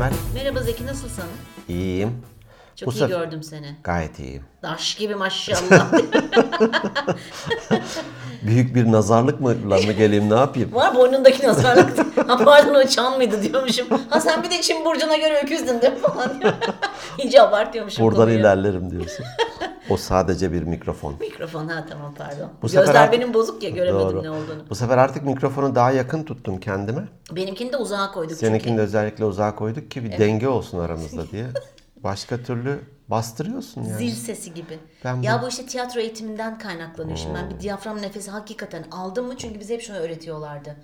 Emel. Merhaba Zeki nasılsın? İyiyim. Çok Bu iyi sefer- gördüm seni. Gayet iyiyim. Daş gibi maşallah. Büyük bir nazarlık mı lan mı geleyim ne yapayım? Var boynundaki nazarlık. ha pardon o çan mıydı diyormuşum. Ha sen bir de Çin burcuna göre öküzdün değil mi falan. İyice abartıyormuşum Buradan konuyu. ilerlerim diyorsun. O sadece bir mikrofon. Mikrofon ha tamam pardon. Bu sefer Gözler artık- benim bozuk ya göremedim Doğru. ne olduğunu. Bu sefer artık mikrofonu daha yakın tuttum kendime. Benimkini de uzağa koyduk Seninkini çünkü. de özellikle uzağa koyduk ki bir denge olsun aramızda diye. Başka türlü bastırıyorsun yani. Zil sesi gibi. Ben Hmm. ya bu işte tiyatro eğitiminden kaynaklanıyor. Şimdi ben bir diyafram nefesi hakikaten aldım mı? Çünkü bize hep şunu öğretiyorlardı.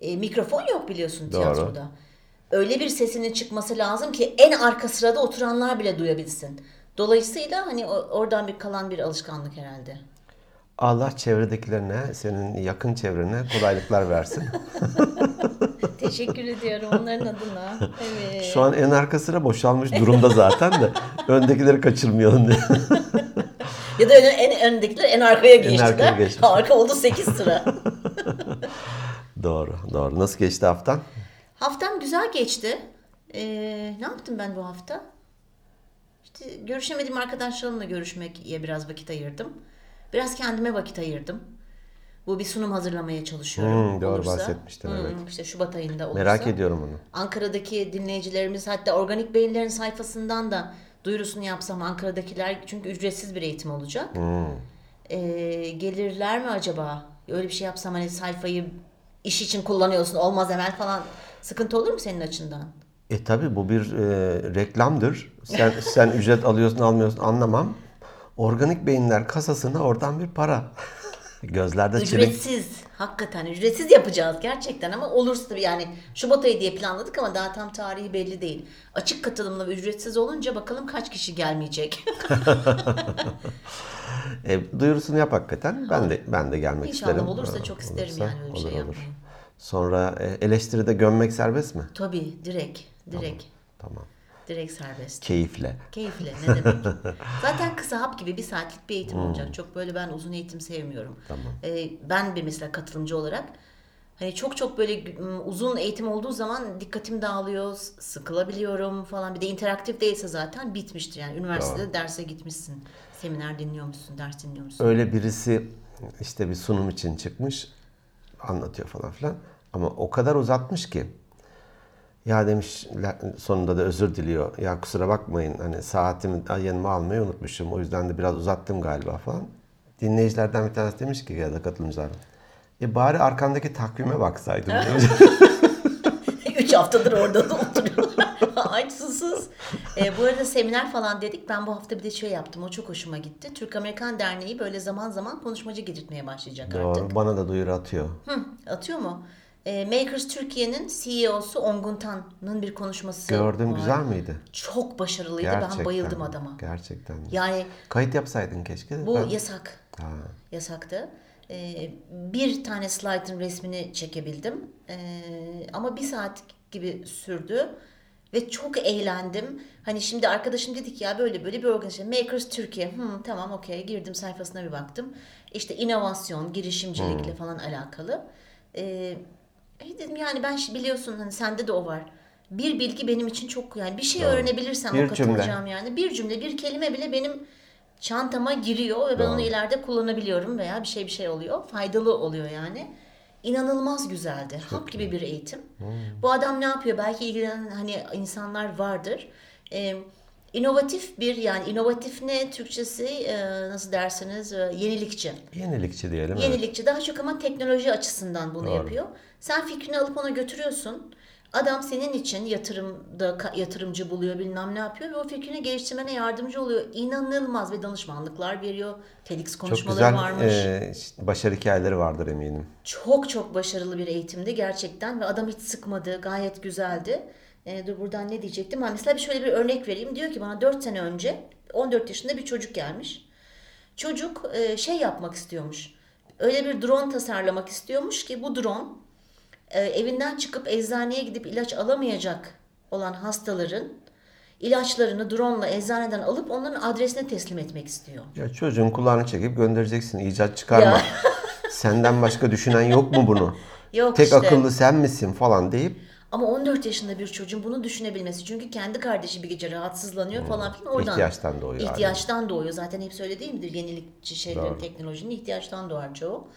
E, mikrofon yok biliyorsun Doğru. tiyatroda. Öyle bir sesinin çıkması lazım ki en arka sırada oturanlar bile duyabilsin. Dolayısıyla hani oradan bir kalan bir alışkanlık herhalde. Allah çevredekilerine, senin yakın çevrene kolaylıklar versin. Teşekkür ediyorum onların adına. Evet. Şu an en arka sıra boşalmış durumda zaten de. Öndekileri kaçırmayalım diye. Ya da en, en öndekiler en arkaya geçtiler. arkaya geçmiş. Arka oldu 8 sıra. doğru, doğru. Nasıl geçti haftan? Haftam güzel geçti. Ee, ne yaptım ben bu hafta? İşte görüşemediğim arkadaşlarımla görüşmeye biraz vakit ayırdım. Biraz kendime vakit ayırdım. Bu bir sunum hazırlamaya çalışıyorum. Hmm, doğru, olursa. bahsetmiştin, evet. İşte Şubat ayında olursa. Merak ediyorum onu. Ankara'daki dinleyicilerimiz hatta Organik Beyinlerin sayfasından da duyurusunu yapsam Ankara'dakiler çünkü ücretsiz bir eğitim olacak. Hmm. Ee, gelirler mi acaba? Öyle bir şey yapsam hani sayfayı iş için kullanıyorsun olmaz Emel falan. Sıkıntı olur mu senin açından? E tabi bu bir e, reklamdır. Sen, sen ücret alıyorsun almıyorsun anlamam. Organik beyinler kasasına oradan bir para. Gözlerde çelik. Ücretsiz. Hakikaten ücretsiz yapacağız gerçekten ama olursa tabii yani Şubat ayı diye planladık ama daha tam tarihi belli değil. Açık katılımlı ve ücretsiz olunca bakalım kaç kişi gelmeyecek. E, duyurusunu yap hakikaten. Ben de ben de gelmek İnşallah isterim. olursa Ha, çok isterim olursa yani öyle bir şey olur, olur. yapmayı. Sonra e, eleştiride gömmek serbest mi? tabii direkt, direkt, Tamam. direkt serbest. Keyifle. Keyifle ne demek. Zaten kısa hap gibi bir saatlik bir eğitim Hmm. olacak. Çok böyle ben uzun eğitim sevmiyorum. Tamam. Ee, ben bir mesela katılımcı olarak hani çok çok böyle uzun eğitim olduğu zaman dikkatim dağılıyor, sıkılabiliyorum falan. Bir de interaktif değilse zaten bitmiştir. Yani üniversitede derse gitmişsin, seminer dinliyormuşsun, ders dinliyormuşsun. Öyle birisi işte bir sunum için çıkmış anlatıyor falan filan ama o kadar uzatmış ki ya demiş sonunda da özür diliyor. Ya kusura bakmayın hani saatimi yanıma almayı unutmuşum. O yüzden de biraz uzattım galiba falan. Dinleyicilerden bir tanesi demiş ki ya da katılımcılar. E bari arkandaki takvime baksaydın demiş. Üç haftadır orada da oturuyorlar. Aç susuz. Ee, bu arada seminer falan dedik. Ben bu hafta bir de şey yaptım. O çok hoşuma gitti. Türk Amerikan Derneği böyle zaman zaman konuşmacı getirtmeye başlayacak artık. Doğru. Bana da duyuru atıyor. Hı, atıyor mu? Ee, Makers Türkiye'nin CEO'su Ongun Tan'ın bir konuşması Gördüm var. güzel miydi? Çok başarılıydı. Gerçekten. Ben bayıldım adama. Gerçekten. Yani Kayıt yapsaydın keşke bu ben- yasak. Ha. Yasaktı. Ee, bir tane slide'ın resmini çekebildim. Ee, ama bir saat gibi sürdü. Ve çok eğlendim. Hani şimdi arkadaşım dedik ya böyle böyle bir organizasyon. Makers Türkiye. Hı, tamam okey girdim sayfasına bir baktım. İşte inovasyon, girişimcilikle falan alakalı. Ee, e dedim yani ben şi- biliyorsun hani sende de o var. Bir bilgi benim için çok yani bir şey öğrenebilirsem Bir o cümle. katılacağım yani. Bir cümle, bir kelime bile benim çantama giriyor ve ben onu ileride kullanabiliyorum veya bir şey bir şey oluyor. Faydalı oluyor yani. İnanılmaz güzeldi. Hap gibi bir eğitim. Bu adam ne yapıyor? Belki ilgilenen hani insanlar vardır. Ee, inovatif bir yani inovatif ne Türkçesi e, nasıl dersiniz E, yenilikçi. Yenilikçi diyelim. evet. Yenilikçi daha çok ama teknoloji açısından bunu Doğru. yapıyor. Sen fikrini alıp ona götürüyorsun. Adam senin için yatırımda yatırımcı buluyor bilmem ne yapıyor ve o fikrini geliştirmene yardımcı oluyor. İnanılmaz ve danışmanlıklar veriyor. TEDx Çok konuşmaları güzel varmış. e, başarı hikayeleri vardır eminim. Çok çok başarılı bir eğitimdi gerçekten ve adam hiç sıkmadı. Gayet güzeldi. E, dur buradan ne diyecektim? Ha, mesela bir şöyle bir örnek vereyim. Diyor ki bana 4 sene önce 14 yaşında bir çocuk gelmiş. Çocuk e, şey yapmak istiyormuş. Öyle bir drone tasarlamak istiyormuş ki bu drone e, evinden çıkıp eczaneye gidip ilaç alamayacak olan hastaların ilaçlarını drone ile eczaneden alıp onların adresine teslim etmek istiyor. Ya çocuğun kulağını çekip göndereceksin. icat çıkarma. Ya. Senden başka düşünen yok mu bunu? Yok Tek işte. akıllı sen misin falan deyip Ama 14 yaşında bir çocuğun bunu düşünebilmesi çünkü kendi kardeşi bir gece rahatsızlanıyor falan filan oradan. İhtiyaçtan doğuyor İhtiyaçtan doğuyor. Zaten hep söyle değil midir? Yenilikçi şeylerin, teknolojinin ihtiyaçtan doğar çoğu.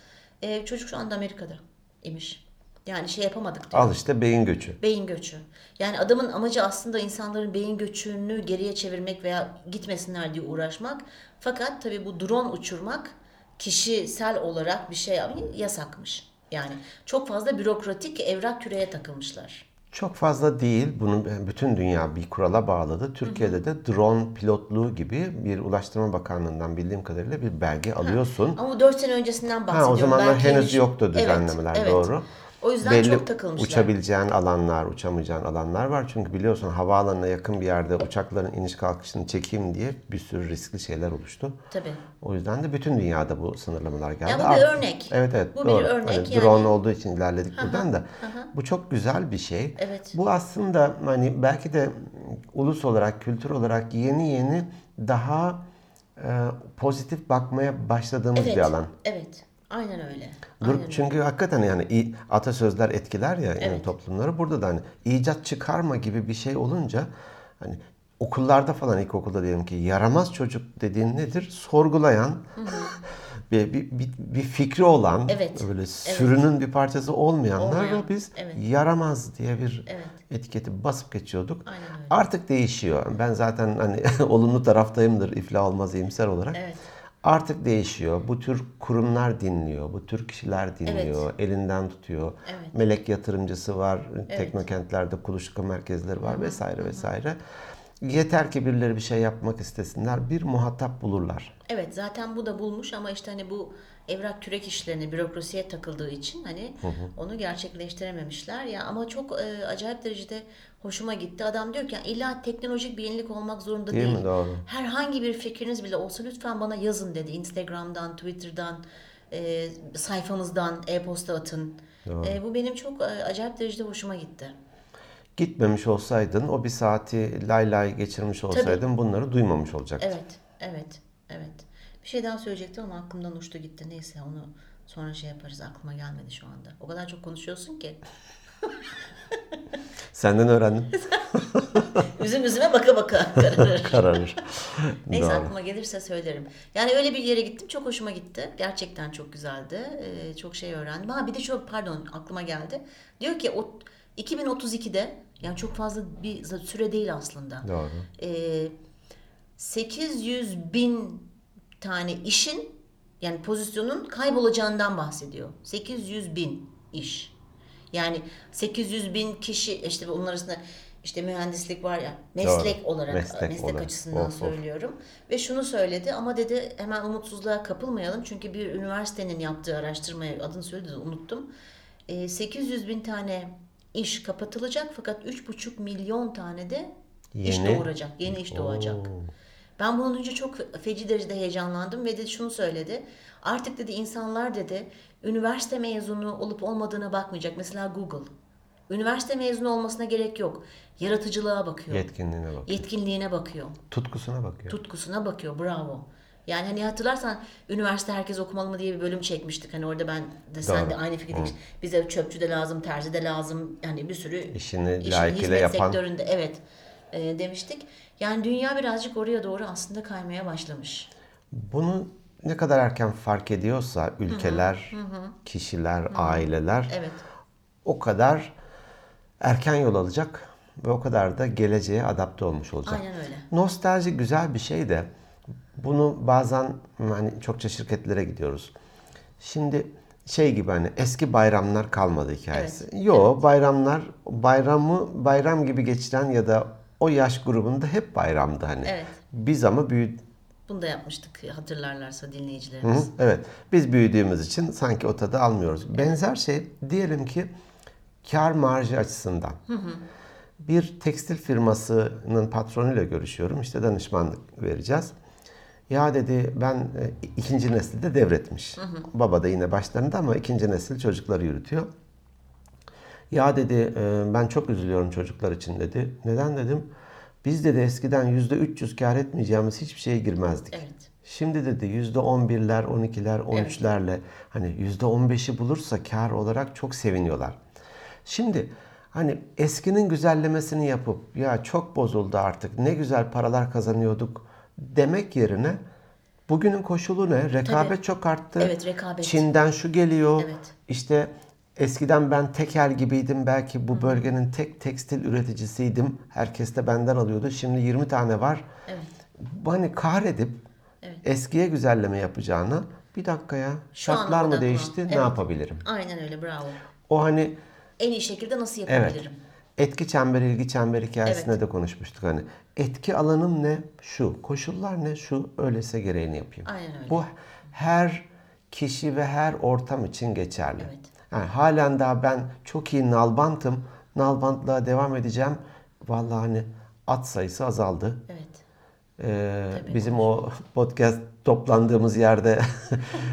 Ee, çocuk şu anda Amerika'da imiş. Yani şey yapamadık diyor. Al işte beyin göçü. Beyin göçü. Yani adamın amacı aslında insanların beyin göçünü geriye çevirmek veya gitmesinler diye uğraşmak. Fakat tabii bu drone uçurmak kişisel olarak bir şey yasakmış. Yani çok fazla bürokratik evrak küreye takılmışlar. Çok fazla değil. Bunu bütün dünya bir kurala bağladı. Türkiye'de de drone pilotluğu gibi bir Ulaştırma Bakanlığı'ndan bildiğim kadarıyla bir belge alıyorsun. Ama bu 4 sene öncesinden Ha, bahsediyorum. o zamanlar Belki henüz yoktu Evet, düzenlemeler evet. doğru. O yüzden Belli çok takılmışlar. uçabileceğin alanlar, uçamayacağın alanlar var. Çünkü biliyorsun havaalanına yakın bir yerde uçakların iniş kalkışını çekeyim diye bir sürü riskli şeyler oluştu. Tabii. O yüzden de bütün dünyada bu sınırlamalar geldi. Ya bu bir örnek. Evet evet Bu bir doğru. örnek Hani yani. Drone olduğu için ilerledik buradan da. Bu çok güzel bir şey. Evet. Bu aslında hani belki de ulus olarak, kültür olarak yeni yeni daha e, pozitif bakmaya başladığımız Evet. bir alan. Evet. Aynen öyle. Dur, Aynen öyle. çünkü hakikaten yani atasözler etkiler ya yani Evet. toplumları. Burada da hani icat çıkarma gibi bir şey olunca hani okullarda falan ilkokulda diyelim ki yaramaz çocuk dediğin nedir? Sorgulayan bir, bir, bir, bir fikri olan Evet. böyle sürünün bir parçası olmayanlarla Olmayan, biz evet. yaramaz diye bir Evet. etiketi basıp geçiyorduk. Aynen öyle. Artık değişiyor. Ben zaten hani olumlu taraftayımdır iflah olmaz iyimser olarak. Evet. Artık değişiyor. Bu tür kurumlar dinliyor, bu tür kişiler dinliyor, elinden tutuyor. Evet. Melek yatırımcısı var, teknokentlerde kuluçka merkezleri var vesaire vesaire. Yeter ki birileri bir şey yapmak istesinler, bir muhatap bulurlar. Evet zaten bu da bulmuş ama işte hani bu evrak kürek işlerine bürokrasiye takıldığı için hani onu gerçekleştirememişler ya ama çok e, acayip derecede hoşuma gitti. Adam diyor ki yani illa teknolojik bir yenilik olmak zorunda Değil değil. mi? Doğru. Herhangi bir fikriniz bile olsa lütfen bana yazın dedi. Instagram'dan, Twitter'dan, e, sayfamızdan e-posta atın. E, bu benim çok e, acayip derecede hoşuma gitti. Gitmemiş olsaydın, o bir saati lay lay geçirmiş olsaydın bunları duymamış olacaktın. Evet, evet, evet. Bir şey daha söyleyecektim ama aklımdan uçtu gitti. Neyse onu sonra şey yaparız. Aklıma gelmedi şu anda. O kadar çok konuşuyorsun ki. Senden öğrendim. Üzüm üzüme baka baka kararır. Kararır. Neyse Doğru. aklıma gelirse söylerim. Yani öyle bir yere gittim. Çok hoşuma gitti. Gerçekten çok güzeldi. Ee, çok şey öğrendim. Ha bir de şu pardon aklıma geldi. Diyor ki o 2032'de yani çok fazla bir süre değil aslında. Doğru. Ee, 800 bin tane işin yani pozisyonun kaybolacağından bahsediyor. 800 bin iş. Yani 800 bin kişi işte bunun arasında işte mühendislik var ya meslek Doğru. olarak Meslek meslek, olarak. açısından Of, of. söylüyorum. Ve şunu söyledi ama dedi hemen umutsuzluğa kapılmayalım. Çünkü bir üniversitenin yaptığı araştırmaya adını söyledi de unuttum. Ee, 800 bin tane iş kapatılacak fakat 3,5 milyon tane de iş Yeni. doğuracak. Yeni iş doğacak. Ben bunun önce çok feci derecede heyecanlandım ve de şunu söyledi. Artık dedi insanlar dedi üniversite mezunu olup olmadığına bakmayacak. Mesela Google. Üniversite mezunu olmasına gerek yok. Yaratıcılığa bakıyor. Yetkinliğine bak. Yetkinliğine bakıyor. Tutkusuna bakıyor. Tutkusuna bakıyor. Bravo. Yani hani hatırlarsan üniversite herkes okumalı mı diye bir bölüm çekmiştik. Hani orada ben de sen de aynı fikirdeydik. Bize çöpçü de lazım, terzi de lazım. Yani bir sürü İşini işin layıkıyla yapan. sektöründe evet e, demiştik. Yani dünya birazcık oraya doğru aslında kaymaya başlamış. Bunu ne kadar erken fark ediyorsa ülkeler, kişiler, aileler Evet. o kadar erken yol alacak ve o kadar da geleceğe adapte olmuş olacak. Aynen öyle. Nostalji güzel bir şey de bunu bazen hani çokça şirketlere gidiyoruz. Şimdi şey gibi hani eski bayramlar kalmadı hikayesi. Yo bayramlar bayramı bayram gibi geçiren ya da o yaş grubunda hep bayramdı hani. Evet. Biz ama büyü, Bunu da yapmıştık hatırlarlarsa Hı, dinleyicilerimiz. Evet. Biz büyüdüğümüz için sanki o tadı almıyoruz. Benzer şey diyelim ki kar marjı açısından. Bir tekstil firmasının patronuyla görüşüyorum. İşte danışmanlık vereceğiz. Ya dedi ben e, ikinci nesilde devretmiş. Baba da yine başlarında ama ikinci nesil çocukları yürütüyor. Ya dedi e, ben çok üzülüyorum çocuklar için dedi. Neden dedim? Biz dedi eskiden yüzde 300 kar etmeyeceğimiz hiçbir şeye girmezdik. Evet. Şimdi dedi yüzde 11'ler, 12'ler, 13'lerle hani yüzde 15'i bulursa kar olarak çok seviniyorlar. Şimdi Hani eskinin güzellemesini yapıp ya çok bozuldu artık ne güzel paralar kazanıyorduk demek yerine bugünün koşulu ne? Rekabet Tabii. çok arttı. Evet, rekabet. Çin'den şu geliyor. Evet. İşte eskiden ben tekel gibiydim. Belki bu bölgenin tek tekstil üreticisiydim. Herkes de benden alıyordu. Şimdi 20 tane var. Evet. Hani kahredip Evet. eskiye güzelleme yapacağına bir dakika ya Şu şartlar mı değişti ne Evet. yapabilirim? Aynen öyle bravo. O hani En iyi şekilde nasıl Evet. Etki çemberi, ilgi çemberi hikayesinde Evet. de konuşmuştuk hani. Etki alanım ne? Şu. Koşullar ne? Şu. Öyleyse gereğini yapayım. Aynen öyle. Bu her kişi ve her ortam için geçerli. Evet. Yani halen daha ben çok iyi nalbantım. Nalbantlığa devam edeceğim. Vallahi hani at sayısı azaldı. Evet. Ee, Tabii. bizim o podcast toplandığımız yerde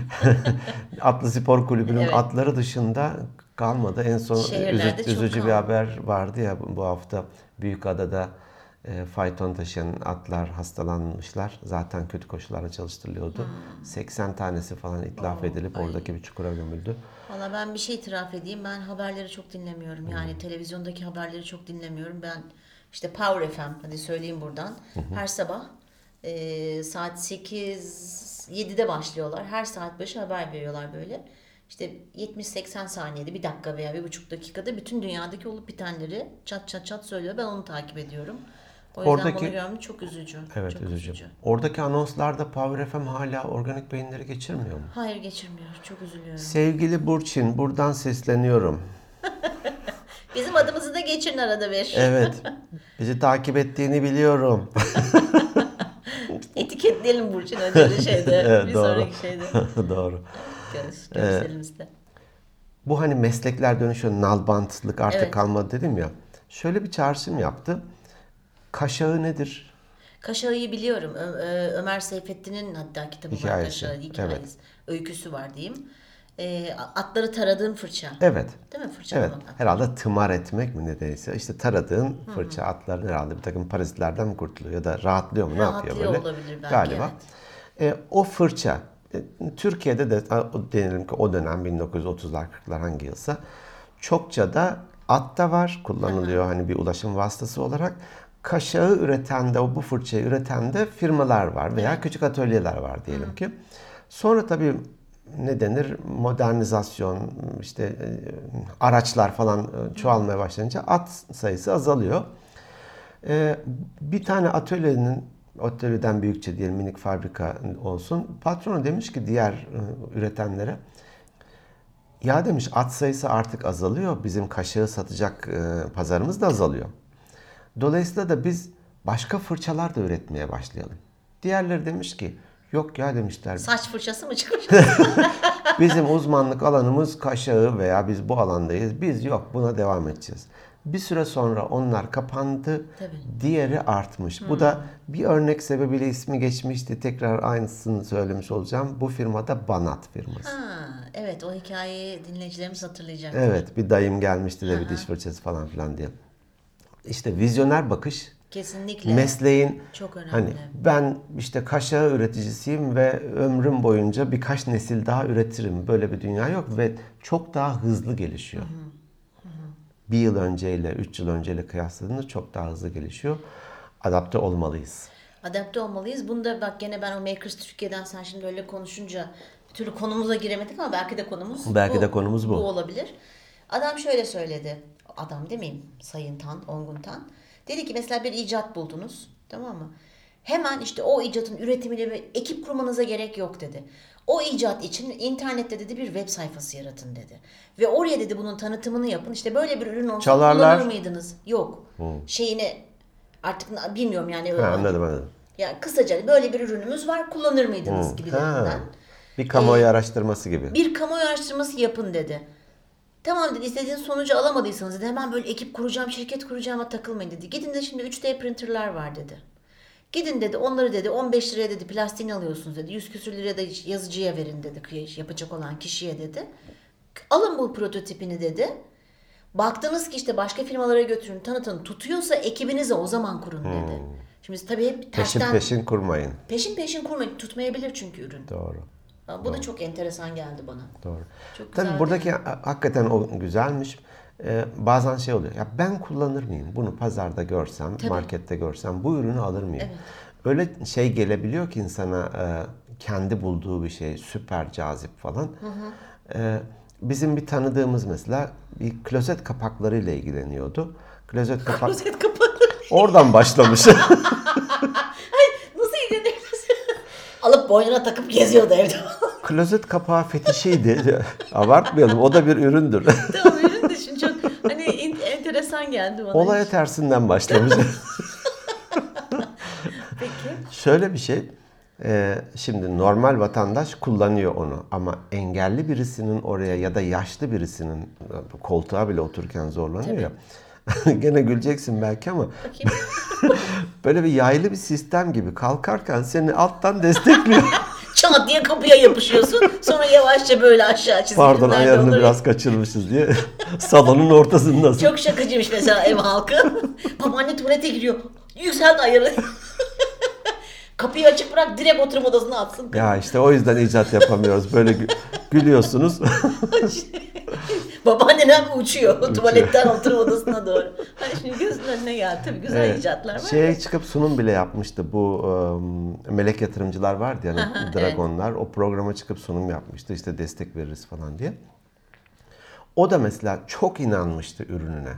Atlı Spor Kulübü'nün Evet. atları dışında kalmadı. En son Şehirlerde üzü- üzücü bir haber vardı ya bu hafta Büyükada'da e, fayton taşıyan atlar hastalanmışlar. Zaten kötü koşullarda çalıştırılıyordu. 80 tanesi falan itlaf edilip Hmm. ay. oradaki bir çukura gömüldü. Valla ben bir şey itiraf edeyim. Ben haberleri çok dinlemiyorum. Yani Hmm. televizyondaki haberleri çok dinlemiyorum. Ben işte Power FM hadi söyleyeyim buradan. Her sabah e, saat 8 7'de başlıyorlar. Her saat başı haber veriyorlar böyle. İşte 70-80 saniyede bir dakika veya bir buçuk dakikada bütün dünyadaki olup bitenleri çat çat çat söylüyor. Ben onu takip ediyorum. O yüzden Oradaki- bunu çok üzücü. Evet çok üzücü. Oradaki anonslarda Power FM hala organik beyinleri geçirmiyor mu? Hayır geçirmiyor. Çok üzülüyorum. Sevgili Burçin buradan sesleniyorum. Bizim adımızı da geçirin arada bir. Evet. Bizi takip ettiğini biliyorum. Etiketleyelim Burçin ödülü şeyde. Evet, bir doğru. sonraki şeyde. Doğru. Görüş, görselimizde. Bu hani meslekler dönüşüyor. Nalbantlık artık Evet. kalmadı dedim ya. Şöyle bir çağrışım yaptı. Kaşağı nedir? Kaşağı'yı biliyorum. Ö- Ö- Ömer Seyfettin'in hatta kitabı var Hikayesi, Kaşağı hikayesi. evet. Öyküsü var diyeyim. Ee, atları taradığın fırça. Evet. Değil mi? Fırça Evet. Herhalde tımar etmek mi nedense. İşte taradığın fırça atların herhalde bir takım parazitlerden mi kurtuluyor ya da rahatlıyor mu ne yapıyor Rahatlıyor böyle? olabilir belki, Galiba. E, o fırça e, Türkiye'de de denelim ki o dönem 1930'lar 40'lar hangi yılsa çokça da atta var kullanılıyor hani bir ulaşım vasıtası olarak. Kaşağı üreten de bu fırçayı üreten de firmalar var veya küçük atölyeler var diyelim ki. Sonra tabii ne denir modernizasyon işte e, araçlar falan e, çoğalmaya başlayınca at sayısı azalıyor. E, bir tane atölyenin atölyeden büyükçe diyelim minik fabrika olsun. Patronu demiş ki diğer e, üretenlere ya demiş at sayısı artık azalıyor. Bizim kaşığı satacak e, pazarımız da azalıyor. Dolayısıyla da biz başka fırçalar da üretmeye başlayalım. Diğerleri demiş ki yok ya demişler. Saç fırçası mı çıkmış? Bizim uzmanlık alanımız kaşağı veya biz bu alandayız. Biz yok buna devam edeceğiz. Bir süre sonra onlar kapandı. Tabii. Diğeri artmış. Bu da bir örnek sebebiyle ismi geçmişti. Tekrar aynısını söylemiş olacağım. Bu firmada Banat firması. ha, evet o hikayeyi dinleyicilerimiz hatırlayacak. Evet bir dayım gelmişti de bir diş fırçası falan filan diye. İşte vizyoner bakış Kesinlikle. mesleğin Çok önemli. hani ben işte kaşağı üreticisiyim ve ömrüm boyunca birkaç nesil daha üretirim. Böyle bir dünya yok ve çok daha hızlı gelişiyor. Bir yıl önceyle, üç yıl önceyle kıyasladığında çok daha hızlı gelişiyor. Adapte olmalıyız. Adapte olmalıyız. Bunda bak gene ben o Makers Türkiye'den sen şimdi öyle konuşunca bir türlü konumuza giremedik ama belki de konumuz Belki de konumuz bu. Bu olabilir. Adam şöyle söyledi. Adam demeyeyim Sayın Tan, Ongun Tan. Dedi ki mesela bir icat buldunuz. Tamam mı? Hemen işte o icatın üretimine bir ekip kurmanıza gerek yok dedi. O icat için internette dedi bir web sayfası yaratın dedi. Ve oraya dedi bunun tanıtımını yapın. İşte böyle bir ürün olsa Çalarlar. kullanır mıydınız? Yok. Şeyini artık bilmiyorum yani. Ha, anladım anladım. Ya kısaca böyle bir ürünümüz var kullanır mıydınız Ha, gibilerinden. bir kamuoyu araştırması gibi. Bir kamuoyu araştırması yapın dedi. Tamam dedi istediğiniz sonucu alamadıysanız dedi hemen böyle ekip kuracağım, şirket kuracağıma takılmayın dedi. Gidin de şimdi 3D printerlar var dedi. Gidin dedi onları dedi 15 liraya dedi plastiğini alıyorsunuz dedi. 100 küsür liraya da yazıcıya verin dedi yapacak olan kişiye dedi. Alın bu prototipini dedi. Baktınız ki işte başka firmalara götürün tanıtın tutuyorsa ekibinize o zaman kurun dedi. Şimdi tabii hep Peşin tersten peşin kurmayın. peşin peşin kurmayın tutmayabilir çünkü ürün. Doğru. Bu da çok enteresan geldi bana. Doğru. Çok Tabii güzel buradaki ha- hakikaten o güzelmiş. E, bazen şey oluyor. Ya ben kullanır mıyım? Bunu pazarda görsem, markette görsem bu ürünü alır mıyım? Öyle şey gelebiliyor ki insana e, kendi bulduğu bir şey süper cazip falan. E, bizim bir tanıdığımız mesela bir klozet kapaklarıyla ilgileniyordu. Klozet kapak Klozet kapakları. oradan başlamış. Alıp boynuna takıp geziyordu evde. klozet kapağı fetişiydi. Abartmayalım o da bir üründür. tamam ürün düşün çok hani in- geldi bana. Olaya tersinden başlamış. Peki. Şöyle bir şey. e, şimdi normal vatandaş kullanıyor onu ama engelli birisinin oraya ya da yaşlı birisinin e, koltuğa bile otururken zorlanıyor ya. Gene güleceksin belki ama böyle bir yaylı bir sistem gibi kalkarken seni alttan destekliyor. Çat diye kapıya yapışıyorsun. Sonra yavaşça böyle aşağı çizgiler. Pardon ayarını biraz kaçırmışız diye. Salonun ortasındasın. Çok şakacıymış mesela ev halkı. Babaanne tuvalete giriyor. Yükselt ayarı. Kapıyı açık bırak direkt oturma odasına atsın. Ya işte o yüzden icat yapamıyoruz. Böyle gü- gülüyorsunuz. Babaanneler mi uçuyor, tuvaletten oturma odasına doğru. Hani şimdi gözünün önüne geldi. Tabii güzel Evet. icatlar var. Şeye çıkıp sunum bile yapmıştı. Bu ıı, melek yatırımcılar vardı yani Aha, dragonlar. O programa çıkıp sunum yapmıştı. İşte destek veririz falan diye. O da mesela çok inanmıştı ürününe.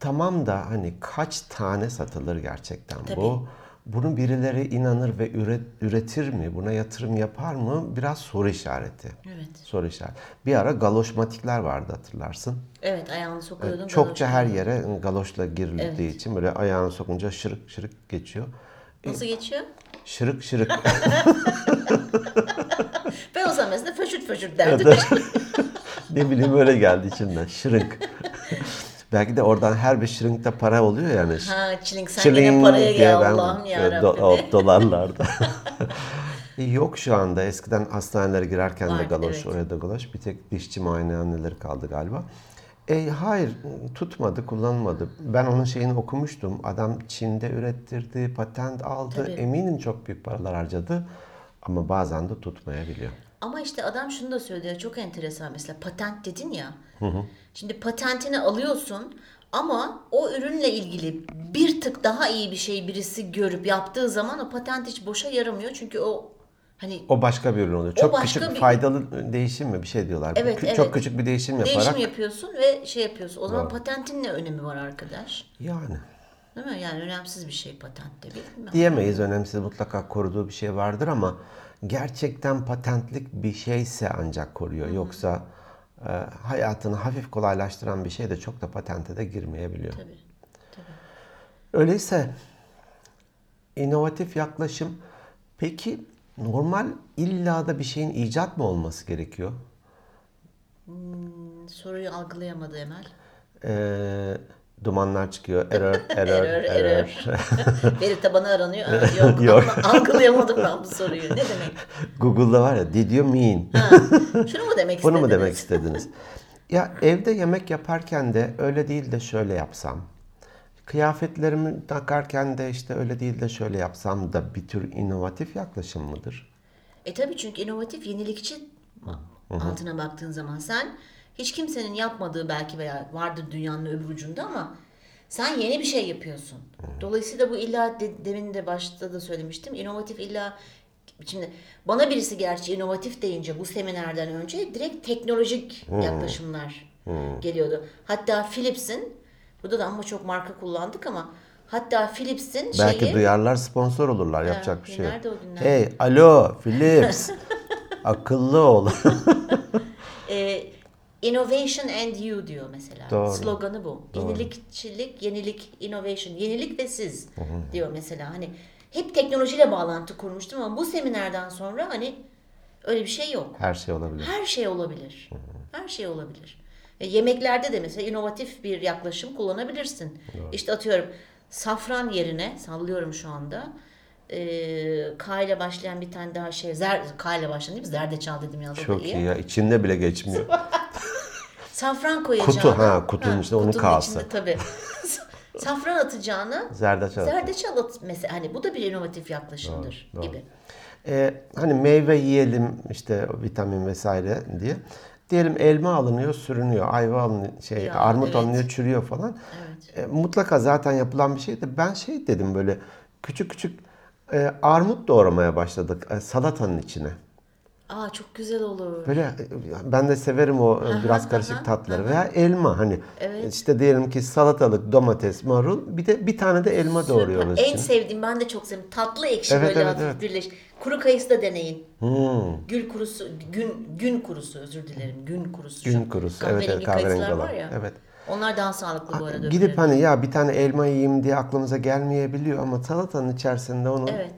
Tamam da hani kaç tane satılır gerçekten bu? Bunu birileri inanır ve üret, üretir mi? Buna yatırım yapar mı? Biraz soru işareti. Evet. Soru işareti. Bir ara galoşmatikler vardı hatırlarsın. Evet ayağını sokuyordun. Çokça galoş. her yere galoşla girildiği Evet. için böyle ayağını sokunca şırık şırık geçiyor. Nasıl geçiyor? Şırık şırık. Ben o zaman mesela föşürt föşürt derdim. ne bileyim öyle geldi içimden. Şırık. Belki de oradan her bir şırınkta para oluyor yani. ha çilink sen Çiling yine paraya gel Allah'ım e, yarabbim. do- o dolarlarda. E, Yok şu anda. Eskiden hastanelere girerken de Vardı, galoş, evet. oraya da galoş. Bir tek dişçi muayenehaneleri kaldı galiba. E, hayır, tutmadı, kullanmadı. Ben onun şeyini okumuştum. Adam Çin'de ürettirdi, patent aldı. Tabii. Eminim çok büyük paralar harcadı. Ama bazen de tutmayabiliyor. Ama işte adam şunu da söylüyor çok enteresan mesela patent dedin ya. Şimdi patentini alıyorsun ama o ürünle ilgili bir tık daha iyi bir şey birisi görüp yaptığı zaman o patent hiç boşa yaramıyor. Çünkü o hani O başka bir ürün oluyor. Çok küçük bir- faydalı değişim mi bir şey diyorlar. Evet, Kü- evet. Çok küçük bir değişim yaparak. değişim yapıyorsun ve şey yapıyorsun. O zaman Doğru. patentin ne önemi var arkadaş? Yani. Değil mi? Yani önemsiz bir şey patent de değil mi? Diyemeyiz önemsiz mutlaka koruduğu bir şey vardır ama gerçekten patentlik bir şeyse ancak koruyor. Yoksa e, hayatını hafif kolaylaştıran bir şey de çok da patente de girmeyebiliyor. Tabii. Tabii. Öyleyse inovatif yaklaşım peki normal illa da bir şeyin icat mı olması gerekiyor? Soruyu algılayamadı Emel. E, dumanlar çıkıyor. Error, error, Error, error. Veri tabanı aranıyor. Ha, Yok, Yok. algılayamadım ben bu soruyu. Ne demek? Google'da var ya did you mean? Şunu mu demek Bunu mu istediniz? demek istediniz? Ya evde yemek yaparken de öyle değil de şöyle yapsam. Kıyafetlerimi takarken de işte öyle değil de şöyle yapsam da bir tür inovatif yaklaşım mıdır? E tabii çünkü inovatif, yenilikçi altına baktığın zaman sen hiç kimsenin yapmadığı belki veya vardır dünyanın öbür ucunda ama sen yeni bir şey yapıyorsun. Dolayısıyla bu illa de, demin de başta da söylemiştim. inovatif illa şimdi bana birisi gerçi inovatif deyince bu seminerden önce direkt teknolojik yaklaşımlar geliyordu. Hatta Philips'in burada da ama çok marka kullandık ama hatta Philips'in Belki şeyi duyarlar sponsor olurlar yapacak bir şey nerede o günler? Hey alo Philips akıllı ol. E, innovation and you diyor mesela. Doğru. Sloganı bu. Yenilikçilik, yenilik, innovation, yenilik ve siz diyor mesela. Hani hep teknolojiyle bağlantı kurmuştum ama bu seminerden sonra hani öyle bir şey yok. Her şey olabilir. Her şey olabilir. Her şey olabilir. E, yemeklerde de mesela inovatif bir yaklaşım kullanabilirsin. İşte atıyorum safran yerine sallıyorum şu anda. E, K ile başlayan bir tane daha şey. Zer, K ile başlayan değil mi? Zerdeçal dedim ya. o da Çok iyi ya içinde bile geçmiyor. Safran koyacağına. Kutu, ha, kutunun içinde onun kutunun kalsı. içinde tabii. Safran atacağına Zerdeçal. zerdeçal at mesela hani bu da bir inovatif yaklaşımdır gibi. Ee, hani meyve yiyelim işte vitamin vesaire diye. Diyelim elma alınıyor, sürünüyor. Ayva alınıyor, şey Ya, armut evet. alınıyor, çürüyor falan. Evet. E, mutlaka zaten yapılan bir şey de ben şey dedim böyle küçük küçük e, armut doğramaya başladık e, salatanın içine. Aa çok güzel olur. Böyle e, ben de severim o e, Aha, biraz karışık aha, tatları veya elma hani Evet. işte diyelim ki salatalık, domates, marul bir de bir tane de elma Süper. doğruyoruz En içine. sevdiğim ben de çok seviyorum. Tatlı ekşi Evet, böyle evet, hafif evet. birleş. Kuru kayısı da deneyin. Hmm, Gül kurusu, gün gün kurusu özür dilerim. Gün kurusu. gün kurusu. Evet evet kahverengi olan. var ya. Evet. Onlar daha sağlıklı bu arada. Gidip hani ya bir tane elma yiyeyim diye aklımıza gelmeyebiliyor ama salatanın içerisinde onu Evet.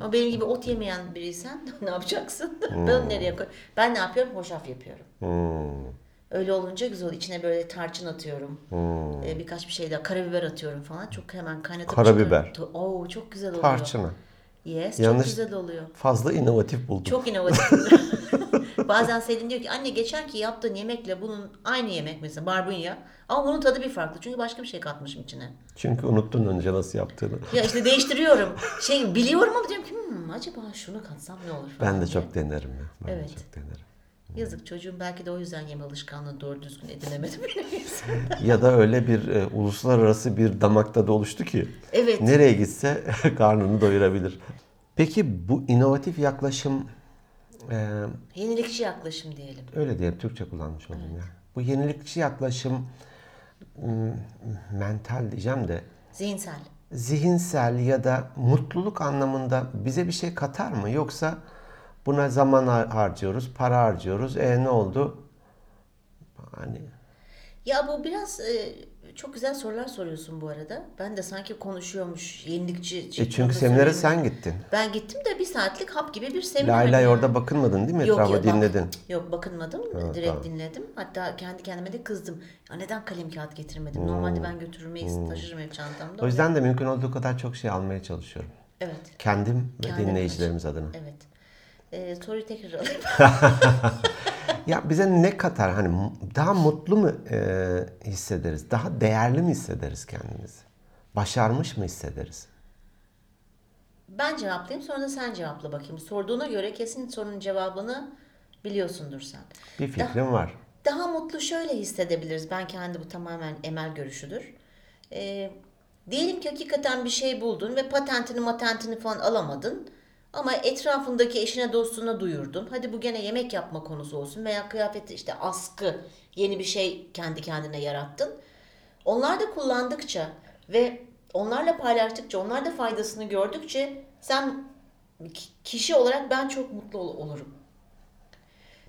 Ama benim gibi ot yemeyen biriysen ne yapacaksın? Hmm. ben nereye koy? Ben ne yapıyorum? Hoşaf yapıyorum. Hmm, Öyle olunca güzel oluyor. İçine böyle tarçın atıyorum. hmm. Ee, birkaç bir şey daha. Karabiber atıyorum falan. Çok hemen kaynatıp Karabiber. çıkarıyorum. Oo çok güzel oluyor. Tarçını. Yes Yanlış- çok güzel oluyor. Fazla inovatif buldum. Çok inovatif. Bazen Selin diyor ki anne geçenki yaptığın yemekle bunun aynı yemek mesela barbunya. Ama bunun tadı bir farklı. Çünkü başka bir şey katmışım içine. Çünkü unuttun önce nasıl yaptığını. Ya işte değiştiriyorum. Şey biliyorum ama diyorum ki hmm, acaba şunu katsam ne olur falan Ben de diye. çok denerim ya. Ben Evet. de çok denerim. Yazık çocuğum belki de o yüzden yeme alışkanlığı doğru düzgün edinemedi benim Ya da öyle bir e, uluslararası bir damak tadı oluştu ki Evet. nereye gitse karnını doyurabilir. Peki bu inovatif yaklaşım e, Yenilikçi yaklaşım diyelim. öyle diyelim Türkçe kullanmış oldum ya. Bu yenilikçi yaklaşım m, mental diyeceğim de Zihinsel. zihinsel ya da mutluluk anlamında bize bir şey katar mı? Yoksa buna zaman har- harcıyoruz, para harcıyoruz. E ne oldu? Hani Ya bu biraz e, çok güzel sorular soruyorsun bu arada. Ben de sanki konuşuyormuş yenilikçi. e çünkü seminere sen gittin. Ben gittim de bir saatlik hap gibi bir seminer. Lay lay yani. orada bakınmadın değil mi? Yok, Etrafa yok, bak- dinledin. Yok bakınmadım. Direkt tamam. dinledim. Hatta kendi kendime de kızdım. Ya neden kalem kağıt getirmedim? Normalde ben götürmeyi taşırım hep çantamda. Hmm. O yüzden de mümkün olduğu kadar çok şey almaya çalışıyorum. Evet. Kendim ve Kendin dinleyicilerimiz adına. Evet. Ee, soruyu tekrar alayım. Ya bize ne katar? Hani daha mutlu mu e, hissederiz? Daha değerli mi hissederiz kendimizi? Başarmış mı hissederiz? ben cevaplayayım sonra da sen cevapla bakayım. Sorduğuna göre kesin sorunun cevabını biliyorsundur sen. Bir fikrim var. Daha mutlu şöyle hissedebiliriz. Ben kendi bu tamamen emel görüşüdür. Ee, diyelim ki hakikaten bir şey buldun ve patentini matentini falan alamadın. Ama etrafındaki eşine dostuna duyurdun. Hadi bu gene yemek yapma konusu olsun veya kıyafeti işte askı yeni bir şey kendi kendine yarattın. Onlar da kullandıkça ve onlarla paylaştıkça, onlar da faydasını gördükçe sen ki- kişi olarak ben çok mutlu ol- olurum.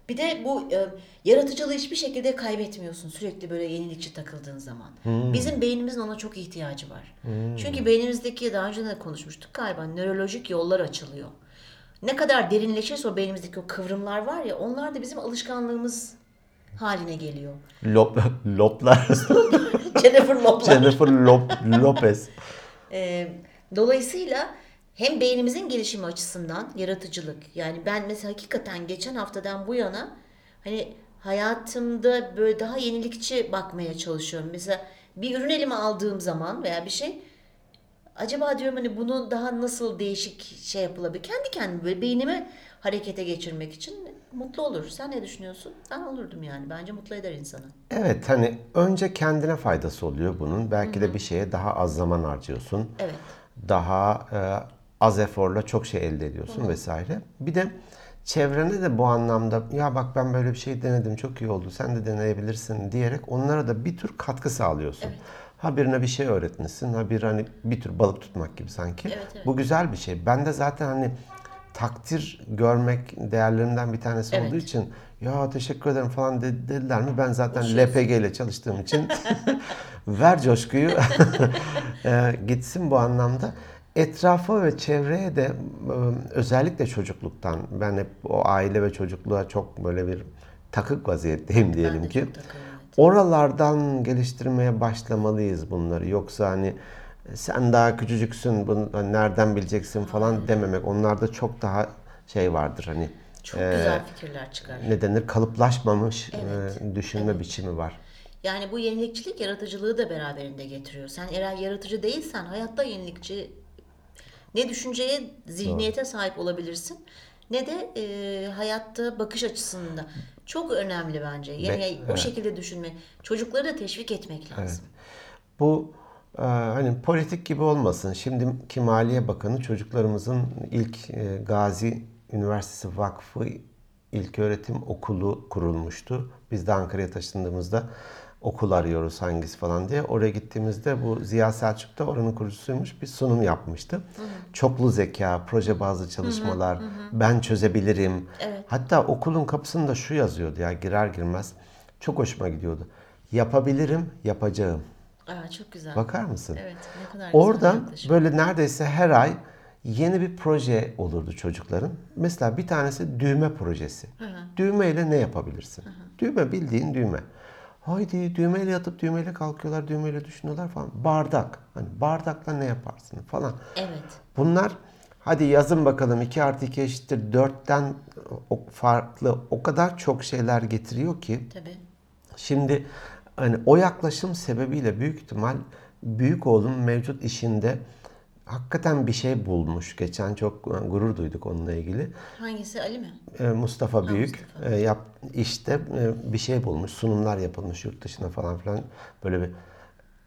Bir de bu e, yaratıcılığı hiçbir şekilde kaybetmiyorsun sürekli böyle yenilikçi takıldığın zaman. Bizim beynimizin ona çok ihtiyacı var. Çünkü beynimizdeki daha önce de konuşmuştuk galiba nörolojik yollar açılıyor. Ne kadar derinleşirse o beynimizdeki o kıvrımlar var ya onlar da bizim alışkanlığımız haline geliyor. Lop, Loplar. Jennifer Lopez. Jennifer Lop, Lopez. Ee, dolayısıyla hem beynimizin gelişimi açısından yaratıcılık. Yani ben mesela hakikaten geçen haftadan bu yana hani hayatımda böyle daha yenilikçi bakmaya çalışıyorum. Mesela bir ürün elime aldığım zaman veya bir şey acaba diyorum hani bunu daha nasıl değişik şey yapılabilir? Kendi kendime böyle beynimi harekete geçirmek için mutlu olur. Sen ne düşünüyorsun? Ben olurdum yani. Bence mutlu eder insanı. Evet hani önce kendine faydası oluyor bunun. Belki de bir şeye daha az zaman harcıyorsun. Evet. Daha e, az eforla çok şey elde ediyorsun vesaire. Bir de çevrene de bu anlamda ya bak ben böyle bir şey denedim çok iyi oldu sen de deneyebilirsin diyerek onlara da bir tür katkı sağlıyorsun. Ha birine bir şey öğretmişsin ha bir hani bir tür balık tutmak gibi sanki. Evet, evet. Bu güzel bir şey. Ben de zaten hani takdir görmek değerlerimden bir tanesi Evet. olduğu için ya teşekkür ederim falan de- dediler mi ben zaten Uçuyorsun. LPG ile çalıştığım için ver coşkuyu e, gitsin bu anlamda. Etrafa ve çevreye de e, özellikle çocukluktan ben hep o aile ve çocukluğa çok böyle bir takık vaziyetteyim diyelim ki. evet. Oralardan geliştirmeye başlamalıyız bunları. Yoksa hani sen daha küçücüksün bunu nereden bileceksin falan dememek. Onlarda çok daha şey vardır hani Çok e, güzel fikirler çıkar. ne denir kalıplaşmamış Evet, e, düşünme biçimi var. Yani bu yenilikçilik yaratıcılığı da beraberinde getiriyor. Sen eğer yaratıcı değilsen hayatta yenilikçi ne düşünceye, zihniyete sahip olabilirsin ne de e, hayatta bakış açısında. Çok önemli bence. Yani Ve- o evet. şekilde düşünme. Çocukları da teşvik etmek lazım. Bu e, hani politik gibi olmasın. Şimdiki Maliye Bakanı çocuklarımızın ilk e, Gazi Üniversitesi Vakfı İlköğretim Okulu kurulmuştu. Biz de Ankara'ya taşındığımızda okul arıyoruz hangisi falan diye. Oraya gittiğimizde bu Ziya Selçuk da oranın kurucusuymuş. Bir sunum yapmıştı. Çoklu zeka, proje bazlı çalışmalar, ben çözebilirim. Evet. Hatta okulun kapısında şu yazıyordu ya girer girmez. Çok hoşuma gidiyordu. Yapabilirim, yapacağım. Aa, çok güzel. Bakar mısın? Evet, ne kadar güzel Oradan böyle neredeyse her ay yeni bir proje olurdu çocukların. Mesela bir tanesi düğme projesi. Düğme ile ne yapabilirsin? Düğme bildiğin düğme. Haydi düğmeyle yatıp düğmeyle kalkıyorlar, düğmeyle düşünüyorlar falan. Bardak. Hani bardakla ne yaparsın falan. Evet. Bunlar hadi yazın bakalım 2 artı 2 eşittir 4'ten o farklı o kadar çok şeyler getiriyor ki Tabii. Şimdi hani o yaklaşım sebebiyle büyük ihtimal büyük oğlum mevcut işinde hakikaten bir şey bulmuş. Geçen çok e, gurur duyduk onunla ilgili. Hangisi Ali mi? E, Mustafa Büyük Mustafa. e, yap işte e, bir şey bulmuş. Sunumlar yapılmış yurt dışına falan filan. Böyle bir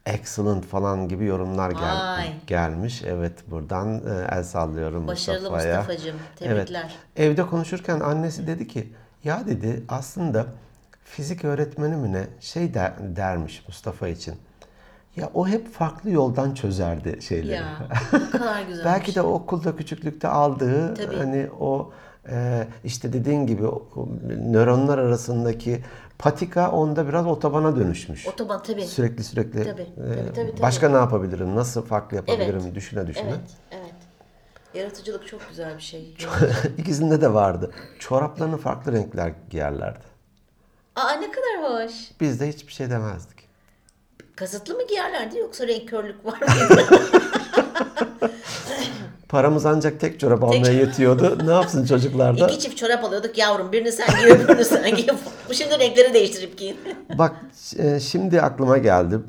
excellent falan gibi yorumlar gel- Vay. gelmiş. Evet buradan e, el sallıyorum Başarılı Mustafa'ya. Mustafa'cığım. Tebrikler. Evet. Evde konuşurken annesi dedi ki ya dedi aslında fizik öğretmeni mi ne şey der, dermiş Mustafa için. Ya o hep farklı yoldan çözerdi şeyleri. Ya ne kadar güzel. Belki de okulda küçüklükte aldığı Tabii. hani o e, işte dediğin gibi o, o nöronlar arasındaki patika onda biraz otobana dönüşmüş. Otoban tabii. Sürekli sürekli Tabii, e, tabii, tabii, tabii. başka ne yapabilirim, nasıl farklı yapabilirim Evet. düşüne düşüne. Evet, evet. Yaratıcılık çok güzel bir şey. İkisinde de vardı. Çoraplarını farklı renkler giyerlerdi. Aa ne kadar hoş. Biz de hiçbir şey demezdik. Kasıtlı mı giyerlerdi yoksa renk körlük var mıydı? Paramız ancak tek çorap almaya yetiyordu. ne yapsın çocuklar da? İki çift çorap alıyorduk yavrum. Birini sen giy öbürünü sen giy. Bu şimdi renkleri değiştirip giyin. Bak e, şimdi aklıma geldi.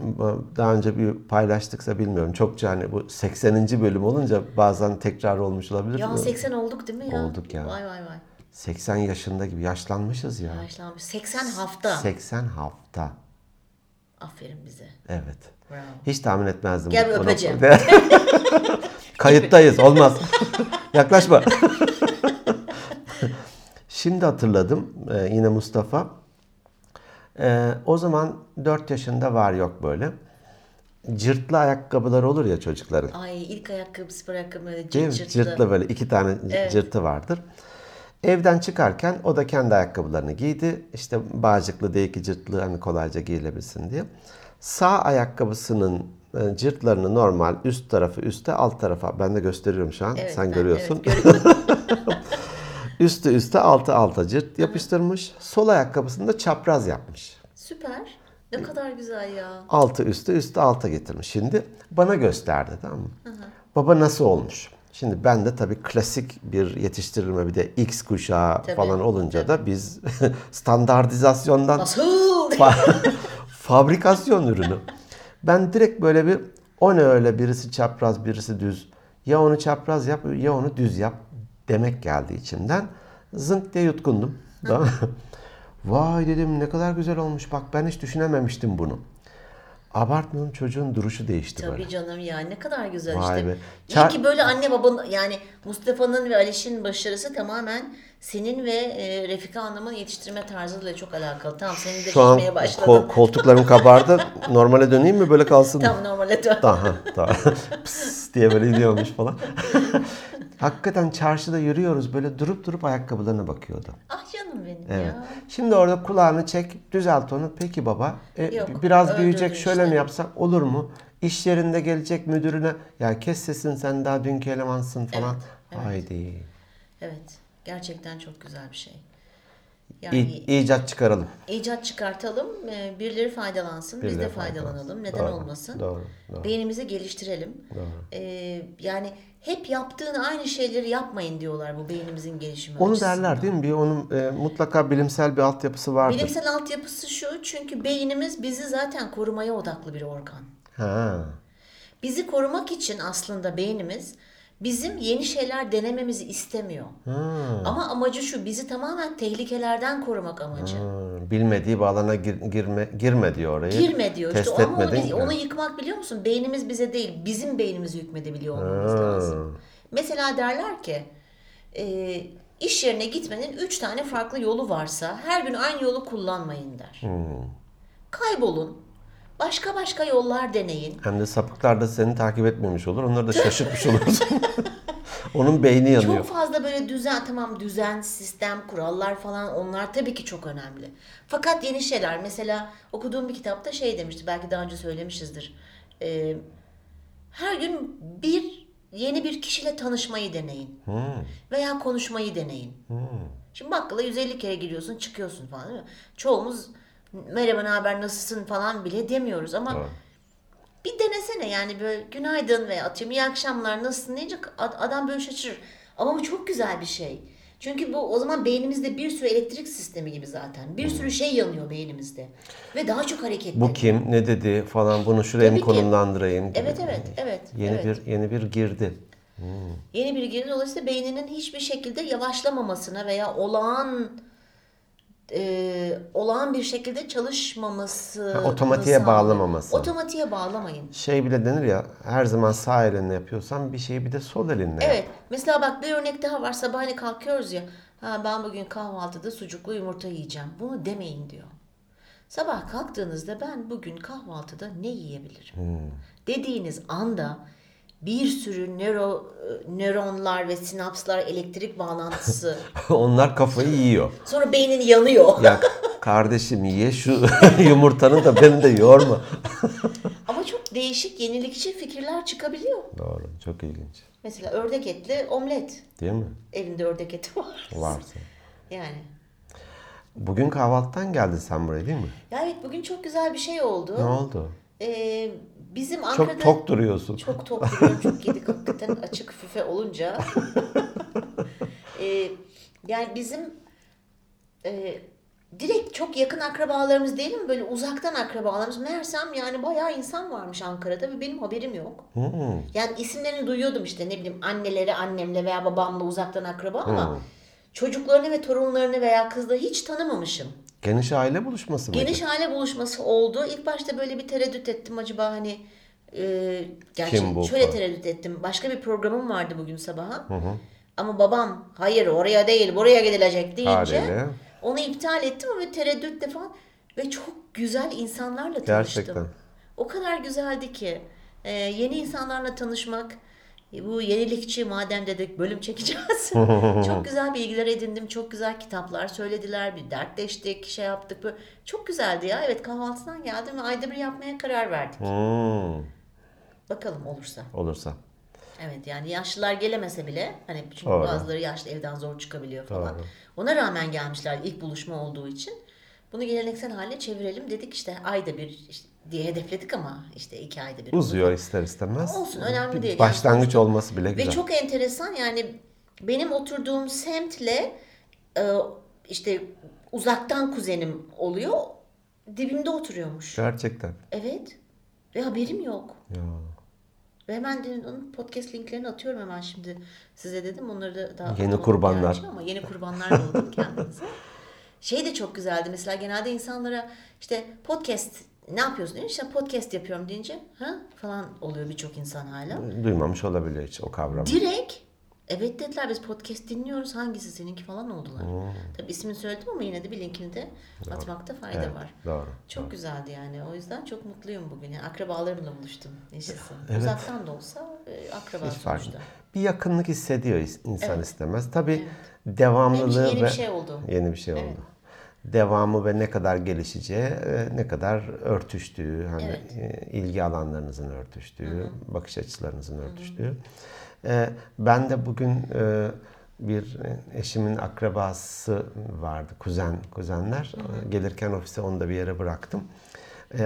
Daha önce bir paylaştıksa bilmiyorum. Çokça hani bu 80. bölüm olunca bazen tekrar olmuş olabilir. ya 80 olduk değil mi ya? Olduk ya. Vay vay vay. 80 yaşında gibi yaşlanmışız ya. Yaşlanmış. 80 hafta. 80 hafta. Aferin bize. Evet. Bravo. Hiç tahmin etmezdim. Gel bir öpeceğim. Kayıttayız. Olmaz. Yaklaşma. Şimdi hatırladım. Ee, yine Mustafa. Ee, o zaman 4 yaşında var yok böyle. Cırtlı ayakkabılar olur ya çocukların. Ay ilk ayakkabı, spor ayakkabı böyle Değil mi? cırt cırtlı. Cırtlı böyle iki tane Evet. cırtı vardır. Evden çıkarken o da kendi ayakkabılarını giydi. İşte bağcıklı değil ki cırtlı hani kolayca giyilebilsin diye. Sağ ayakkabısının e, cırtlarını normal üst tarafı üste alt tarafa ben de gösteriyorum şu an Evet, sen ben- görüyorsun. evet. Üstü üste altı alta cırt yapıştırmış. Sol ayakkabısını da çapraz yapmış. Süper. Ne kadar güzel ya. Altı üstü üstü alta getirmiş. Şimdi bana gösterdi tamam mı? Baba nasıl olmuş? Şimdi ben de tabii klasik bir yetiştirilme bir de X kuşağı Tabii, falan olunca da biz standartizasyondan Nasıl? fa- fabrikasyon ürünü. Ben direkt böyle bir o ne öyle birisi çapraz birisi düz. Ya onu çapraz yap ya onu düz yap demek geldi içimden. Zınk diye yutkundum. Vay dedim ne kadar güzel olmuş bak ben hiç düşünememiştim bunu. Abartmıyorum çocuğun duruşu değişti böyle. Tabii canım ya ne kadar güzel Vay işte. be. İyi Çar- ki böyle anne babanın yani Mustafa'nın ve Aliş'in başarısı tamamen senin ve e, Refika Hanım'ın yetiştirme tarzıyla çok alakalı. Tamam senin de Şu an şişmeye başladın. kol- koltuklarım kabardı. Normale döneyim mi böyle kalsın mı? Tam normale dön. Daha, daha. Pıs diye böyle gidiyormuş falan. Hakikaten çarşıda yürüyoruz böyle durup durup ayakkabılarına bakıyordu. Ah canım benim Evet. ya. Şimdi orada kulağını çek, düzelt onu. Peki baba, e, Yok, biraz büyüyecek şöyle işte. mi yapsak olur mu? İş yerinde gelecek müdürüne, ya kes sesini sen daha dünkü elemansın falan. Evet, evet. Haydi. Evet. Gerçekten çok güzel bir şey. İ- Yani icat çıkaralım. icat çıkartalım, e, birileri faydalansın, biz de Birileri faydalanalım. Neden Doğru, olmasın? doğru, doğru. Beynimizi geliştirelim. E, yani hep yaptığın aynı şeyleri yapmayın diyorlar bu beynimizin gelişimi Onu açısından. derler değil mi? Bir onun e, mutlaka bilimsel bir altyapısı vardır. Bilimsel altyapısı şu çünkü beynimiz bizi zaten korumaya odaklı bir organ. Ha. Bizi korumak için aslında beynimiz bizim yeni şeyler denememizi istemiyor. Ama amacı şu bizi tamamen tehlikelerden korumak amacı. Hmm, Bilmediği bir alana gir- girme, girme diyor oraya. Girme diyor. Test işte ama onu, etmedin. biz- onu yıkmak biliyor musun? Beynimiz bize değil, bizim beynimizi hükmedebiliyor olmamız lazım. Mesela derler ki e, iş yerine gitmenin üç tane farklı yolu varsa her gün aynı yolu kullanmayın der. Kaybolun. Başka başka yollar deneyin. Hem de sapıklar da seni takip etmemiş olur. Onları da şaşırtmış olursun. Onun beyni yanıyor. Çok fazla böyle düzen, tamam düzen, sistem, kurallar falan onlar tabii ki çok önemli. Fakat yeni şeyler, mesela okuduğum bir kitapta şey demişti, belki daha önce söylemişizdir. Ee, her gün bir yeni bir kişiyle tanışmayı deneyin. Veya konuşmayı deneyin. Şimdi bakkala 150 kere giriyorsun, çıkıyorsun falan değil mi? Çoğumuz merhaba ne haber nasılsın falan bile demiyoruz ama Evet. bir denesene yani böyle günaydın veya atıyorum iyi akşamlar nasılsın deyince ad- adam böyle şaşırır. Ama bu çok güzel bir şey. Çünkü bu o zaman beynimizde bir sürü elektrik sistemi gibi zaten. Bir sürü şey yanıyor beynimizde. Ve daha çok hareketli. Bu kim, ne dedi falan bunu şuraya mı ki. konumlandırayım gibi. Evet evet evet. Yeni evet. bir yeni bir girdi. Yeni bir girdi dolayısıyla beyninin hiçbir şekilde yavaşlamamasına veya olağan e, olağan bir şekilde çalışmaması Ha, otomatiğe bağlamaması. Otomatiğe bağlamayın. Şey bile denir ya her zaman sağ elinle yapıyorsan bir şeyi bir de sol elinle yap. Evet. Mesela bak bir örnek daha var. Sabahleyin kalkıyoruz ya. Ha ben bugün kahvaltıda sucuklu yumurta yiyeceğim. Bunu demeyin diyor. Sabah kalktığınızda ben bugün kahvaltıda ne yiyebilirim? Dediğiniz anda bir sürü nöro, nöronlar ve sinapslar elektrik bağlantısı. Onlar kafayı yiyor. Sonra beynin yanıyor. Ya kardeşim ye şu yumurtanı da beni de yorma. Ama çok değişik yenilikçi fikirler çıkabiliyor. Doğru. Çok ilginç. Mesela ördek etli omlet. Değil mi? Evinde ördek eti var. Varsa. Yani. Bugün kahvaltıdan geldin sen buraya değil mi? Ya evet bugün çok güzel bir şey oldu. Ne oldu? Ee, bizim Ankara'da... Çok tok duruyorsun. Çok tok duruyorum çünkü yedik hakikaten açık füfe olunca. Ee, yani bizim e, direkt çok yakın akrabalarımız değil mi? Böyle uzaktan akrabalarımız. Meğersem yani bayağı insan varmış Ankara'da ve benim haberim yok. Hmm. Yani isimlerini duyuyordum işte ne bileyim anneleri annemle veya babamla uzaktan akraba ama Hmm. çocuklarını ve torunlarını veya kızları hiç tanımamışım. Geniş aile buluşması mıydı? Geniş aile buluşması oldu. İlk başta böyle bir tereddüt ettim acaba hani e, gerçi Kim bu şöyle falan? tereddüt ettim. Başka bir programım vardı bugün sabaha. Ama babam hayır oraya değil buraya gidilecek deyince Haliyle. onu iptal ettim ve tereddütle falan ve çok güzel insanlarla tanıştım. Gerçekten. O kadar güzeldi ki e, yeni insanlarla tanışmak bu yenilikçi madem dedik bölüm çekeceğiz. çok güzel bilgiler edindim. Çok güzel kitaplar söylediler. Bir dertleştik, şey yaptık. Böyle. Çok güzeldi ya. Evet kahvaltıdan geldim ve ayda bir yapmaya karar verdik. Hmm. Bakalım olursa. Olursa. Evet yani yaşlılar gelemese bile hani çünkü Doğru. bazıları yaşlı evden zor çıkabiliyor falan. Doğru. Ona rağmen gelmişler ilk buluşma olduğu için. Bunu geleneksel hale çevirelim dedik işte ayda bir işte diye hedefledik ama işte iki ayda bir. Uzuyor ister istemez. Olsun, önemli Bir değil. Yani Başlangıç sonuçta- olması bile güzel. Ve çok enteresan yani benim oturduğum semtle e, işte uzaktan kuzenim oluyor. Dibimde oturuyormuş. Gerçekten. Evet. Ve haberim yok. Ya. Ve hemen onun podcast linklerini atıyorum hemen şimdi size dedim. Onları da daha Yeni kurbanlar. Ama yeni kurbanlar da oldum kendinize. Şey de çok güzeldi. Mesela genelde insanlara işte podcast ne yapıyorsun diyor. İşte podcast yapıyorum deyince ha falan oluyor birçok insan hala. Duymamış olabilir hiç o kavramı. Direkt evet dediler biz podcast dinliyoruz hangisi seninki falan oldular. Hmm. Tabii ismini söyledim ama yine de bir linkini de atmakta fayda Evet, var. doğru. Çok güzeldi yani. O yüzden çok mutluyum bugün. Yani akrabalarımla buluştum. Yaşasın. Evet. Uzaktan da olsa e, akraba Hiç sonuçta. Bir yakınlık hissediyor is- insan Evet. istemez. Tabii için devamlılığı yeni ve bir şey oldu. yeni bir şey oldu. Evet. Devamı ve ne kadar gelişeceği, e, ne kadar örtüştüğü, hani Evet. e, ilgi alanlarınızın örtüştüğü, bakış açılarınızın örtüştüğü. E, Ben de bugün bir eşimin akrabası vardı, kuzen, kuzenler. E, Gelirken ofise onu da bir yere bıraktım.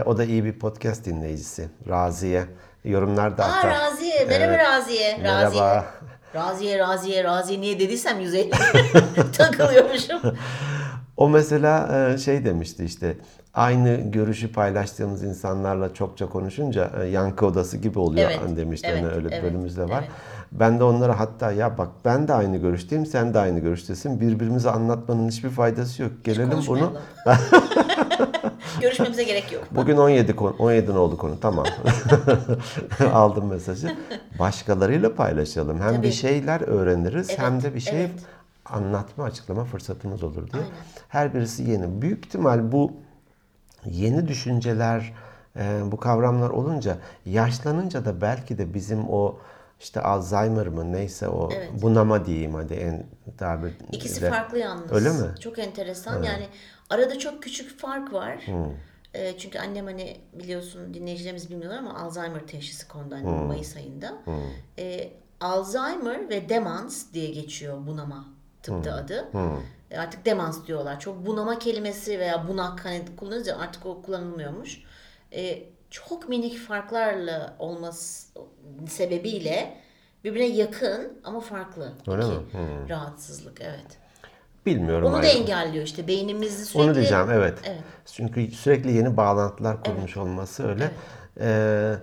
O da iyi bir podcast dinleyicisi. Raziye. Yorumlar da Aa atar. Raziye. Merhaba Evet. Raziye. Merhaba. Raziye, Raziye, Raziye niye dediysem 150 takılıyormuşum. O mesela e, şey demişti işte aynı görüşü paylaştığımız insanlarla çokça konuşunca e, yankı odası gibi oluyor Evet, demişti. evet, Hani öyle bir evet, bölümümüz de var. evet. Ben de onlara hatta ya bak ben de aynı görüşteyim sen de aynı görüştesin. Birbirimize anlatmanın hiçbir faydası yok. Gelelim bunu. Görüşmemize gerek yok. Bugün 17 konu 17 oldu konu tamam. Aldım mesajı. Başkalarıyla paylaşalım. Hem Tabii. bir şeyler öğreniriz Evet, hem de bir şey evet. Anlatma, açıklama fırsatımız olur diye. Aynen. Her birisi yeni. Büyük ihtimal bu yeni düşünceler, e, bu kavramlar olunca yaşlanınca da belki de bizim o işte Alzheimer mı neyse o Evet. bunama diyeyim hadi en tabir İkisi ile. farklı yalnız. Öyle mi? Çok enteresan. Yani arada çok küçük fark var. Ee, çünkü annem hani biliyorsun dinleyicilerimiz bilmiyorlar ama Alzheimer teşhisi kondu annem Mayıs ayında. Ee, Alzheimer ve demans diye geçiyor bunama tıpta adı. E, Artık demans diyorlar. Çok bunama kelimesi veya bunak hani kullanınca artık o kullanılmıyormuş. Ee, çok minik farklarla olması sebebiyle birbirine yakın ama farklı. Öyle mi? Hmm. rahatsızlık evet. Bilmiyorum. Onu da engelliyor işte beynimizi sürekli. Onu diyeceğim evet. Evet. Çünkü sürekli yeni bağlantılar kurmuş olması öyle. Ee,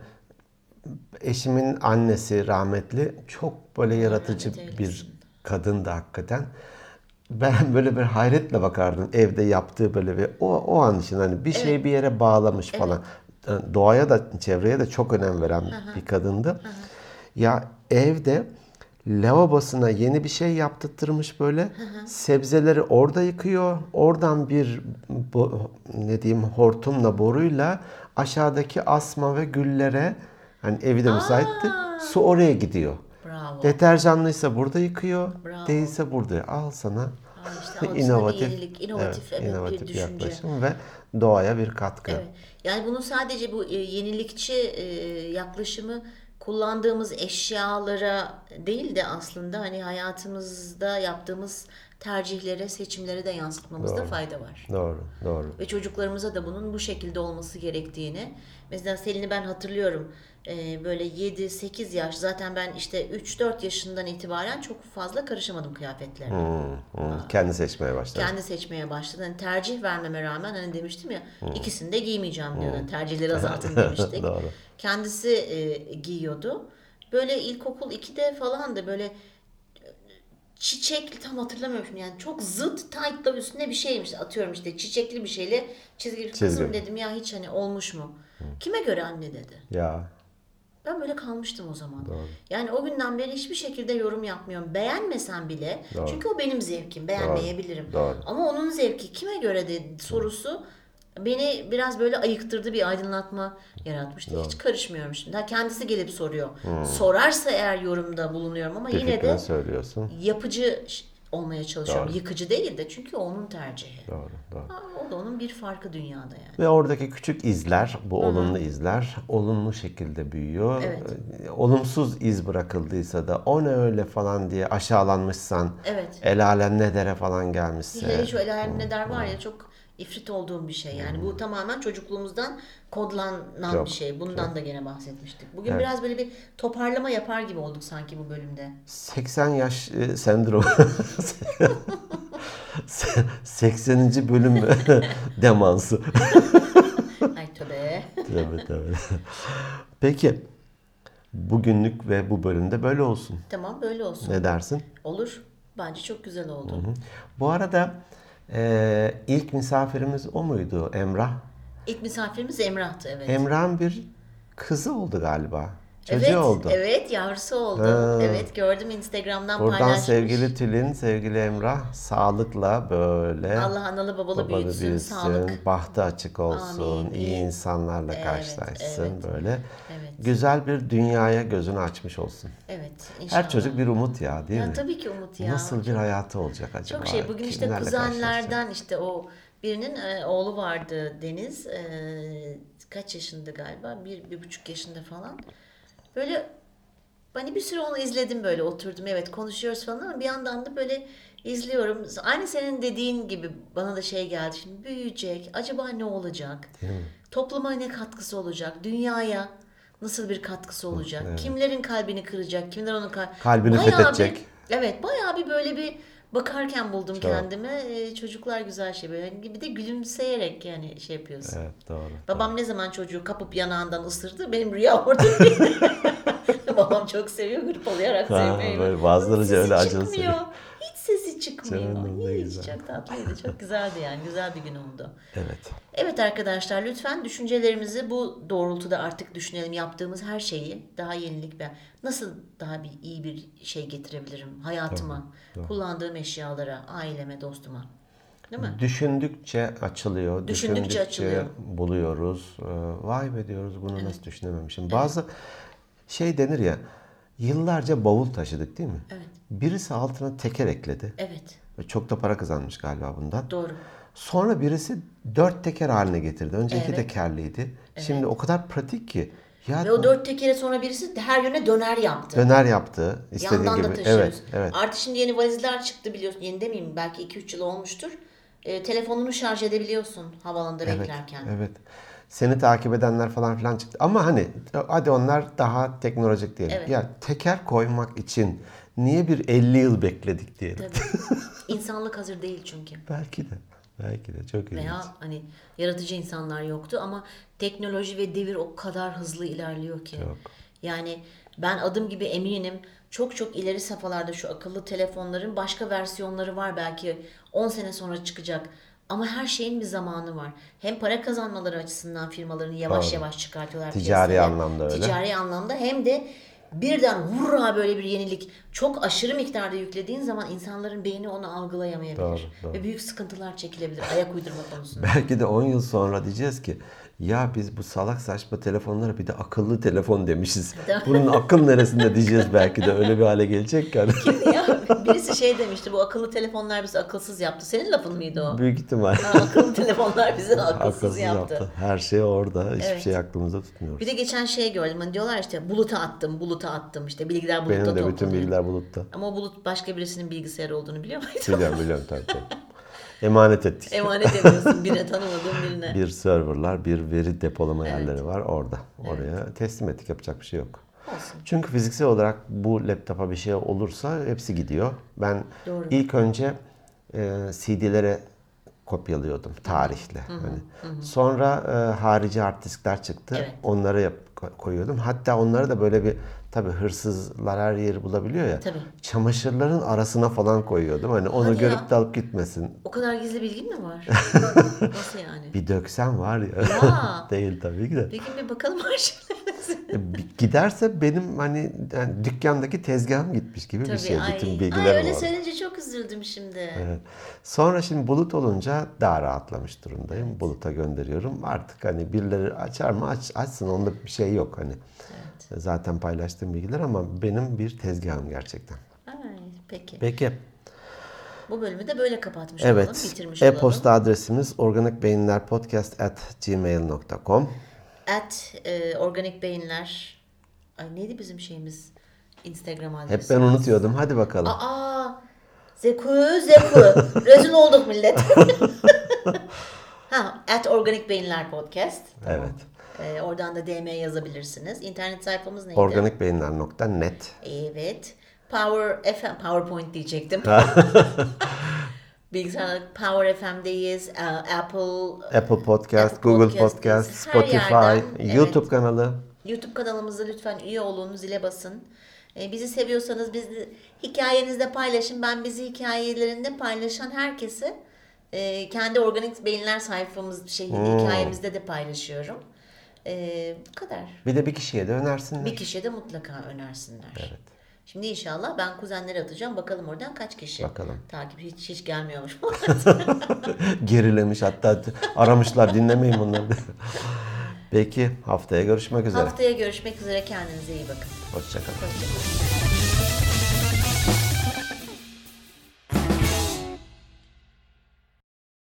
eşimin annesi rahmetli çok böyle yaratıcı rahmet bir eylesin. kadındı hakikaten. Ben böyle bir hayretle bakardım evde yaptığı böyle bir o, o an için hani bir şeyi bir yere bağlamış falan. Yani Doğaya da çevreye de çok önem veren bir kadındı. Ya evde lavabosuna yeni bir şey yaptırtırmış böyle. Sebzeleri orada yıkıyor. Oradan bir bu, ne diyeyim hortumla boruyla aşağıdaki asma ve güllere hani evi de müsaitti. Su oraya gidiyor. Bravo. Deterjanlıysa burada yıkıyor. Bravo. Değilse burada. Al sana işte bir inovatif, yenilik, inovatif, evet, bir inovatif düşünce. yaklaşım ve doğaya bir katkı. Evet. Yani bunun sadece bu e, yenilikçi e, yaklaşımı kullandığımız eşyalara değil de aslında hani hayatımızda yaptığımız tercihlere, seçimlere de yansıtmamızda fayda var. Doğru, doğru. Ve çocuklarımıza da bunun bu şekilde olması gerektiğini. Mesela Selin'i ben hatırlıyorum. Ee, böyle 7-8 yaş zaten ben işte 3-4 yaşından itibaren çok fazla karışamadım kıyafetlerine. Hmm, hmm. Kendi seçmeye başladı. Kendi seçmeye başladı. Hani tercih vermeme rağmen hani demiştim ya ikisini de giymeyeceğim diyordu. Hani tercihleri azaltın demiştik. Doğru. Kendisi e, giyiyordu. Böyle ilkokul 2'de falan da böyle e, çiçekli tam hatırlamıyorum şimdi yani çok zıt tight'la üstüne bir şeymiş atıyorum işte çiçekli bir şeyle çizgili kızım Çizgi. dedim ya hiç hani olmuş mu? Kime göre anne dedi. Ya Ben böyle kalmıştım o zaman. Yani o günden beri hiçbir şekilde yorum yapmıyorum. Beğenmesem bile. Çünkü o benim zevkim. Beğenmeyebilirim. Doğru. Ama onun zevki kime göre de sorusu beni biraz böyle ayıktırdı bir aydınlatma yaratmıştı. Hiç karışmıyorum şimdi. Ha, kendisi gelip soruyor. Sorarsa eğer yorumda bulunuyorum ama bir yine de söylüyorsun. yapıcı olmaya çalışıyorum. Doğru. Yıkıcı değil de çünkü onun tercihi. Doğru, doğru. Ha, o da onun bir farkı dünyada yani. Ve oradaki küçük izler, bu olumlu izler olumlu şekilde büyüyor. Evet. Ee, Olumsuz iz bırakıldıysa da o ne öyle falan diye aşağılanmışsan, Evet. el alem ne dere falan gelmişse. Hele şu el alem ne der var ya çok ifrit olduğum bir şey yani. Bu tamamen çocukluğumuzdan kodlanan Çok, bir şey. Bundan da gene bahsetmiştik. Bugün biraz böyle bir toparlama yapar gibi olduk sanki bu bölümde. 80 yaş e, sendromu. 80. bölüm demansı. Ay tövbe. tabii tabii. Peki bugünlük ve bu bölümde böyle olsun. tamam böyle olsun. Ne dersin? Olur. Bence çok güzel oldu. Bu arada e, ilk misafirimiz o muydu Emrah? İlk misafirimiz Emrah'tı evet. Emrah'ın bir kızı oldu galiba. Çocuğu evet, oldu. evet yavrusu oldu. Ha. Evet gördüm Instagram'dan Buradan paylaşmış. sevgili Tülin, sevgili Emrah sağlıkla böyle Allah analı babalı babalı büyütsün, büyütsün, sağlık. bahtı açık olsun, Amin. iyi insanlarla Evet, karşılaşsın evet. böyle. Evet. Güzel bir dünyaya gözünü açmış olsun. Evet inşallah. Her çocuk bir umut ya değil Ya mi? tabii ki Umut ya. Nasıl bir hayatı olacak acaba? Çok şey bugün işte Kimlerle kuzenlerden işte o birinin e, oğlu vardı Deniz. E, kaç yaşında galiba? Bir, bir buçuk yaşında falan. Böyle hani bir süre onu izledim böyle oturdum. Evet konuşuyoruz falan ama bir yandan da böyle izliyorum. Aynı senin dediğin gibi bana da şey geldi. Şimdi büyüyecek. Acaba ne olacak? Topluma ne katkısı olacak? Dünyaya nasıl bir katkısı olacak? Kimlerin kalbini kıracak? Kimler onun kal- Kalbini Bayağı fethedecek. Bir, evet bayağı bir böyle bir Bakarken buldum kendimi. Ee, çocuklar güzel şey böyle. Bir de gülümseyerek yani şey yapıyorsun. Evet doğru. Babam ne zaman çocuğu kapıp yanağından ısırdı benim rüya orada. Babam çok seviyor hırpalayarak sevmeyi. bazıları öyle acılı seviyor. Sesi çıkmıyor. Hiç güzel. çok tatlıydı. Çok güzeldi yani. Güzel bir gün oldu. Evet. Evet arkadaşlar lütfen düşüncelerimizi bu doğrultuda artık düşünelim. Yaptığımız her şeyi daha yenilik ben nasıl daha bir iyi bir şey getirebilirim hayatıma, kullandığım eşyalara, aileme, dostuma. Değil mi? Düşündükçe açılıyor. Düşündükçe açılıyor. buluyoruz. Ee, Vay be diyoruz bunu nasıl düşünememişim. Bazı şey denir ya yıllarca bavul taşıdık değil mi? Evet. Birisi altına teker ekledi. Evet. Ve çok da para kazanmış galiba bundan. Doğru. Sonra birisi dört teker haline getirdi. Önce iki Evet. tekerliydi. Şimdi o kadar pratik ki. Ya Ve o dört tekere sonra birisi her yöne döner yaptı. döner yaptı. istediğin Yandan da gibi. taşıyoruz. Evet, evet. Artı şimdi yeni valizler çıktı biliyorsun. Yeni demeyeyim belki 2-3 yıl olmuştur. E, telefonunu şarj edebiliyorsun havalanda beklerken. Evet. Seni takip edenler falan filan çıktı. Ama hani hadi onlar daha teknolojik diyelim. Evet. Ya teker koymak için niye bir 50 yıl bekledik diyelim. Tabii. İnsanlık hazır değil çünkü. belki de. Belki de çok ilginç. Veya hani yaratıcı insanlar yoktu ama teknoloji ve devir o kadar hızlı ilerliyor ki. Çok. Yani ben adım gibi eminim çok çok ileri safhalarda şu akıllı telefonların başka versiyonları var belki 10 sene sonra çıkacak. Ama her şeyin bir zamanı var. Hem para kazanmaları açısından firmaların yavaş Doğru. yavaş çıkartıyorlar Ticari piyasaya. anlamda öyle. Ticari anlamda hem de birden hurra böyle bir yenilik çok aşırı miktarda yüklediğin zaman insanların beyni onu algılayamayabilir. Doğru, doğru. Ve büyük sıkıntılar çekilebilir ayak uydurma konusunda. Belki de 10 yıl sonra diyeceğiz ki ya biz bu salak saçma telefonlara bir de akıllı telefon demişiz. Bunun akıl neresinde diyeceğiz belki de öyle bir hale gelecek yani. ya birisi şey demişti bu akıllı telefonlar bizi akılsız yaptı. Senin lafın mıydı o? Büyük ihtimal. Ha, akıllı telefonlar bizi akılsız, Akılsız yaptı. yaptı. Her şey orada. Hiçbir Evet. şey aklımızda tutmuyoruz. Bir de geçen şey gördüm. Hani diyorlar işte buluta attım, buluta attım. işte bilgiler bulutta Benim de bütün toplanıyor. bilgiler bulutta. Ama o bulut başka birisinin bilgisayarı olduğunu biliyor muydun? Biliyorum biliyorum tabii tabii. Emanet ettik. Emanet ediyorsun birine tanımadığın birine. Bir serverlar, bir veri depolama yerleri var orada. Oraya teslim ettik. Yapacak bir şey yok. Olsun. Çünkü fiziksel olarak bu laptopa bir şey olursa hepsi gidiyor. Ben Doğru. ilk önce e, CD'lere kopyalıyordum tarihli. Hani. Sonra e, harici hard diskler çıktı. Evet. Onları yap, koyuyordum. Hatta onları da böyle bir tabii hırsızlar her yeri bulabiliyor ya. Tabii. Çamaşırların arasına falan koyuyordum. Hani onu Hadi görüp ya. de alıp gitmesin. O kadar gizli bilgin mi var? Nasıl yani? Bir döksem var ya. Ya. Değil tabii ki de. Peki bir bakalım arşivlerinize. E, bir Giderse benim hani yani dükkandaki tezgahım gitmiş gibi bir Tabii şey. ay. Bütün ay bilgilerim öyle orada. söyleyince çok üzüldüm şimdi. Evet. Sonra şimdi bulut olunca daha rahatlamış durumdayım. Buluta gönderiyorum. Artık hani birileri açar mı aç, açsın onda bir şey yok hani. Zaten paylaştığım bilgiler ama benim bir tezgahım gerçekten. Ay, peki. Peki. Bu bölümü de böyle kapatmış olalım, Evet. bitirmiş olalım. E-posta adresimiz organikbeyinlerpodcast@gmail.com. At e, organik beyinler. Ay neydi bizim şeyimiz? Instagram Hep adresi. ben unutuyordum. Hadi bakalım. Aa, Zeku, Zeku. Rezil olduk millet. ha, at organik beyinler podcast. Evet. E, oradan da DM yazabilirsiniz. İnternet sayfamız neydi? Organikbeyinler.net. Evet. Power FM, PowerPoint diyecektim. Bilgisayarda Power FM'deyiz. e, Apple, Apple Podcast, Apple Google Podcast, Spotify, yerden, evet. YouTube kanalı. YouTube kanalımıza lütfen üye olun, zile basın. E, bizi seviyorsanız bizi hikayenizde paylaşın. Ben bizi hikayelerinde paylaşan herkese e, kendi organik beyinler sayfamız şey Hmm. hikayemizde de paylaşıyorum. E, bu kadar. Bir de bir kişiye de önersinler. Bir kişiye de mutlaka önersinler. Şimdi inşallah ben kuzenlere atacağım. Bakalım oradan kaç kişi. Bakalım. Takip hiç hiç gelmiyormuş. Gerilemiş hatta aramışlar dinlemeyin bunları. Peki haftaya görüşmek üzere. Haftaya görüşmek üzere. Kendinize iyi bakın. Hoşçakalın. Hoşçakalın.